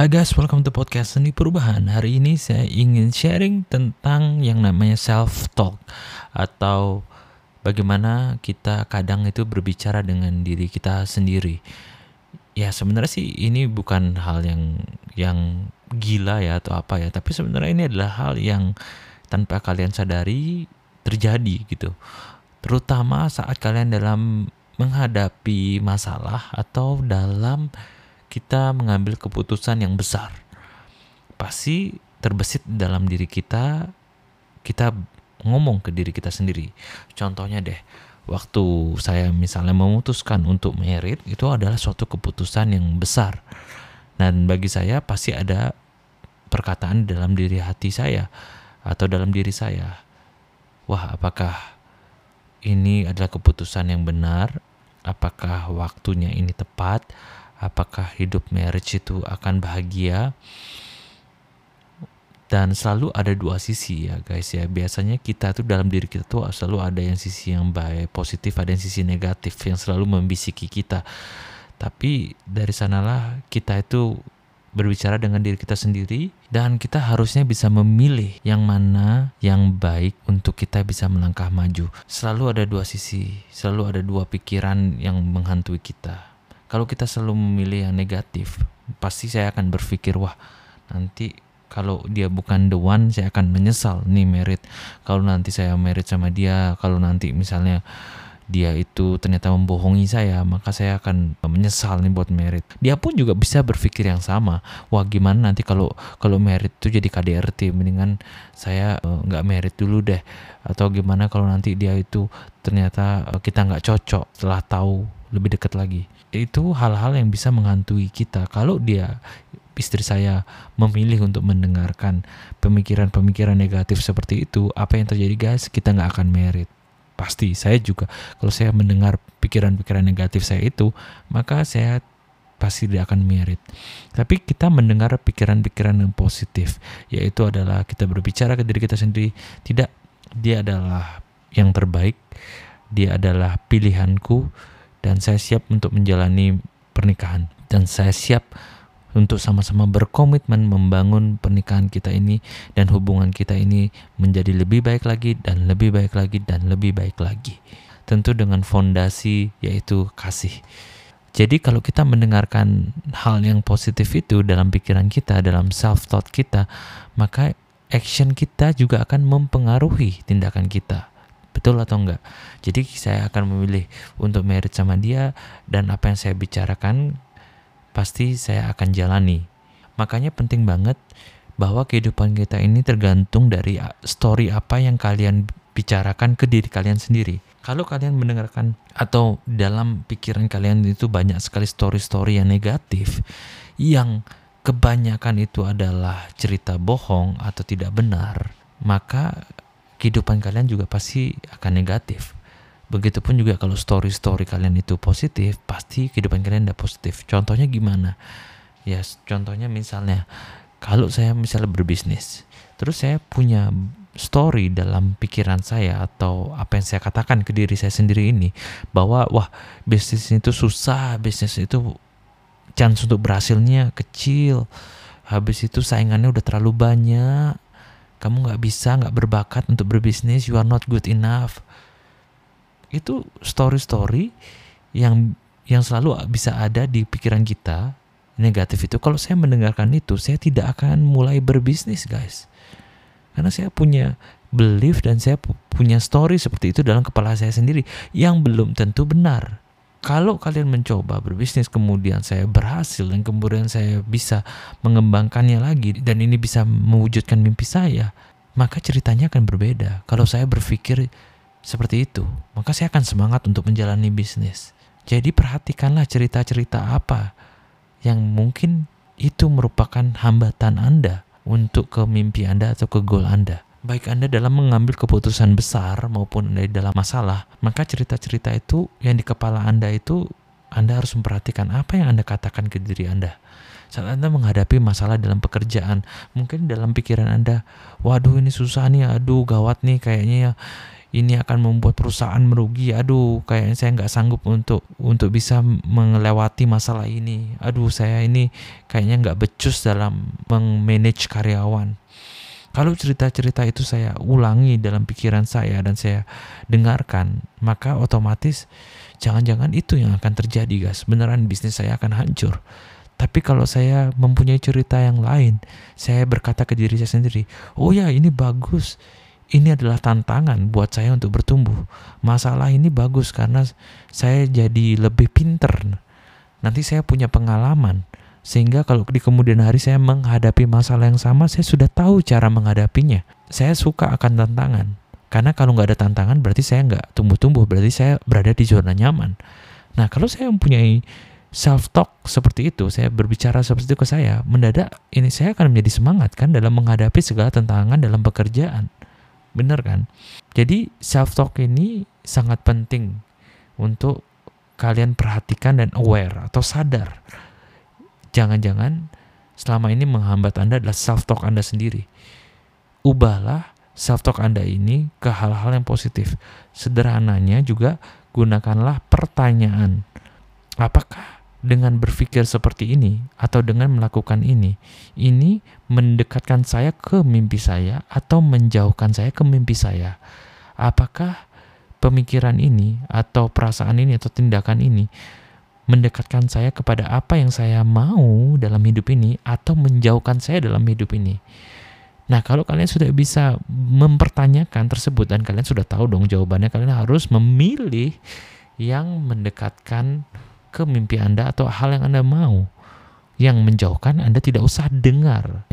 Hai guys, welcome to podcast Seni Perubahan. Hari ini saya ingin sharing tentang yang namanya self talk atau bagaimana kita kadang itu berbicara dengan diri kita sendiri. Ya sebenarnya sih ini bukan hal yang yang gila ya atau apa ya, tapi sebenarnya ini adalah hal yang tanpa kalian sadari terjadi gitu. Terutama saat kalian dalam menghadapi masalah atau dalam kita mengambil keputusan yang besar. Pasti terbesit dalam diri kita, kita ngomong ke diri kita sendiri. Contohnya deh, waktu saya misalnya memutuskan untuk merit, itu adalah suatu keputusan yang besar. Dan bagi saya pasti ada perkataan dalam diri hati saya atau dalam diri saya. Wah, apakah ini adalah keputusan yang benar? Apakah waktunya ini tepat? Apakah hidup marriage itu akan bahagia dan selalu ada dua sisi ya guys ya biasanya kita tuh dalam diri kita tuh selalu ada yang sisi yang baik positif ada yang sisi negatif yang selalu membisiki kita tapi dari sanalah kita itu berbicara dengan diri kita sendiri dan kita harusnya bisa memilih yang mana yang baik untuk kita bisa melangkah maju. Selalu ada dua sisi, selalu ada dua pikiran yang menghantui kita. Kalau kita selalu memilih yang negatif, pasti saya akan berpikir, wah nanti kalau dia bukan the one, saya akan menyesal nih merit. Kalau nanti saya merit sama dia, kalau nanti misalnya dia itu ternyata membohongi saya, maka saya akan menyesal nih buat merit. Dia pun juga bisa berpikir yang sama. Wah gimana nanti kalau kalau merit itu jadi KDRT, mendingan saya eh, nggak uh, merit dulu deh. Atau gimana kalau nanti dia itu ternyata uh, kita nggak cocok setelah tahu lebih dekat lagi. Itu hal-hal yang bisa menghantui kita. Kalau dia istri saya memilih untuk mendengarkan pemikiran-pemikiran negatif seperti itu apa yang terjadi guys kita nggak akan merit. Pasti saya juga kalau saya mendengar pikiran-pikiran negatif saya itu maka saya pasti tidak akan merit. Tapi kita mendengar pikiran-pikiran yang positif yaitu adalah kita berbicara ke diri kita sendiri. Tidak dia adalah yang terbaik. Dia adalah pilihanku dan saya siap untuk menjalani pernikahan dan saya siap untuk sama-sama berkomitmen membangun pernikahan kita ini dan hubungan kita ini menjadi lebih baik lagi dan lebih baik lagi dan lebih baik lagi. Tentu dengan fondasi yaitu kasih. Jadi kalau kita mendengarkan hal yang positif itu dalam pikiran kita, dalam self thought kita, maka action kita juga akan mempengaruhi tindakan kita betul atau enggak jadi saya akan memilih untuk merit sama dia dan apa yang saya bicarakan pasti saya akan jalani makanya penting banget bahwa kehidupan kita ini tergantung dari story apa yang kalian bicarakan ke diri kalian sendiri. Kalau kalian mendengarkan atau dalam pikiran kalian itu banyak sekali story-story yang negatif, yang kebanyakan itu adalah cerita bohong atau tidak benar, maka kehidupan kalian juga pasti akan negatif. Begitupun juga kalau story-story kalian itu positif, pasti kehidupan kalian tidak positif. Contohnya gimana? Ya, contohnya misalnya kalau saya misalnya berbisnis, terus saya punya story dalam pikiran saya atau apa yang saya katakan ke diri saya sendiri ini bahwa wah bisnis itu susah, bisnis itu chance untuk berhasilnya kecil. Habis itu saingannya udah terlalu banyak kamu nggak bisa nggak berbakat untuk berbisnis you are not good enough. Itu story-story yang yang selalu bisa ada di pikiran kita negatif itu. Kalau saya mendengarkan itu saya tidak akan mulai berbisnis guys. Karena saya punya belief dan saya punya story seperti itu dalam kepala saya sendiri yang belum tentu benar kalau kalian mencoba berbisnis kemudian saya berhasil dan kemudian saya bisa mengembangkannya lagi dan ini bisa mewujudkan mimpi saya, maka ceritanya akan berbeda. Kalau saya berpikir seperti itu, maka saya akan semangat untuk menjalani bisnis. Jadi perhatikanlah cerita-cerita apa yang mungkin itu merupakan hambatan Anda untuk ke mimpi Anda atau ke goal Anda baik Anda dalam mengambil keputusan besar maupun dari dalam masalah, maka cerita-cerita itu yang di kepala Anda itu Anda harus memperhatikan apa yang Anda katakan ke diri Anda. Saat Anda menghadapi masalah dalam pekerjaan, mungkin dalam pikiran Anda, waduh ini susah nih, aduh gawat nih kayaknya ya ini akan membuat perusahaan merugi. Aduh, kayaknya saya nggak sanggup untuk untuk bisa melewati masalah ini. Aduh, saya ini kayaknya nggak becus dalam mengmanage karyawan. Kalau cerita-cerita itu saya ulangi dalam pikiran saya dan saya dengarkan, maka otomatis jangan-jangan itu yang akan terjadi, guys. Beneran bisnis saya akan hancur. Tapi kalau saya mempunyai cerita yang lain, saya berkata ke diri saya sendiri, "Oh ya, ini bagus. Ini adalah tantangan buat saya untuk bertumbuh. Masalah ini bagus karena saya jadi lebih pinter. Nanti saya punya pengalaman." Sehingga kalau di kemudian hari saya menghadapi masalah yang sama, saya sudah tahu cara menghadapinya. Saya suka akan tantangan. Karena kalau nggak ada tantangan berarti saya nggak tumbuh-tumbuh, berarti saya berada di zona nyaman. Nah kalau saya mempunyai self talk seperti itu, saya berbicara seperti itu ke saya, mendadak ini saya akan menjadi semangat kan dalam menghadapi segala tantangan dalam pekerjaan. Benar kan? Jadi self talk ini sangat penting untuk kalian perhatikan dan aware atau sadar Jangan-jangan selama ini menghambat Anda adalah self-talk Anda sendiri. Ubahlah self-talk Anda ini ke hal-hal yang positif. Sederhananya juga gunakanlah pertanyaan. Apakah dengan berpikir seperti ini atau dengan melakukan ini, ini mendekatkan saya ke mimpi saya atau menjauhkan saya ke mimpi saya? Apakah pemikiran ini atau perasaan ini atau tindakan ini mendekatkan saya kepada apa yang saya mau dalam hidup ini atau menjauhkan saya dalam hidup ini. Nah, kalau kalian sudah bisa mempertanyakan tersebut dan kalian sudah tahu dong jawabannya, kalian harus memilih yang mendekatkan ke mimpi Anda atau hal yang Anda mau. Yang menjauhkan Anda tidak usah dengar.